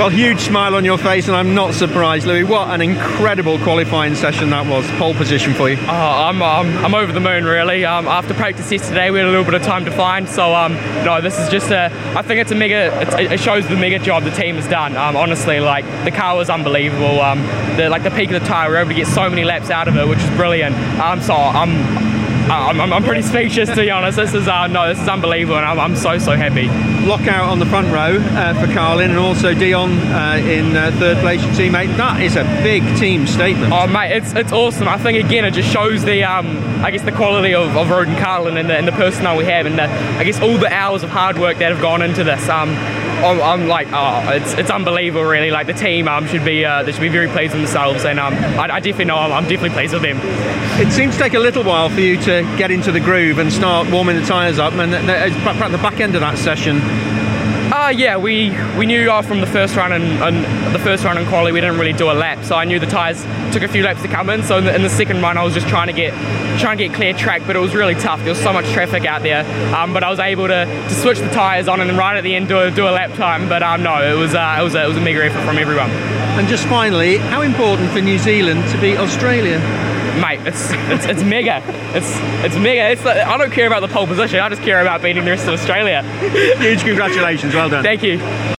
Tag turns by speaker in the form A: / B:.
A: Well, huge smile on your face, and I'm not surprised, Louis. What an incredible qualifying session that was. Pole position for you.
B: Oh, I'm, um, I'm over the moon, really. Um, after practice yesterday, we had a little bit of time to find. So, um, no, this is just a. I think it's a mega. It's, it shows the mega job the team has done. Um, honestly, like the car was unbelievable. Um, the like the peak of the tire, we were able to get so many laps out of it, which is brilliant. Um, so I'm. I'm, I'm, I'm pretty speechless to be honest. This is uh, no, this is unbelievable, and I'm, I'm so so happy.
A: Lockout on the front row uh, for Carlin, and also Dion uh, in uh, third place, your teammate. That is a big team statement.
B: Oh mate, it's it's awesome. I think again it just shows the um, I guess the quality of, of Rodin Carlin and the, and the personnel we have, and the, I guess all the hours of hard work that have gone into this. Um, I'm, I'm like, oh, it's it's unbelievable, really. Like the team um, should be uh, they should be very pleased with themselves, and um, I, I definitely know I'm, I'm definitely pleased with them.
A: It seems to take a little while for you to get into the groove and start warming the tyres up, and at the back end of that session,
B: uh, yeah, we we knew uh, from the first run and, and, the first run in quali we didn't really do a lap, so I knew the tyres took a few laps to come in. So in the, in the, second run, I was just trying to get trying to get clear track, but it was really tough. There was so much traffic out there, um, but I was able to, to switch the tyres on and right at the end do a, do a lap time. But um, no, it was uh, it was a, it was a mega effort from everyone.
A: And just finally, how important for New Zealand to beat Australia?
B: Mate, it's, it's, it's mega. It's it's mega. It's I don't care about the pole position. I just care about beating the rest of Australia.
A: Huge congratulations. Well done.
B: Thank you.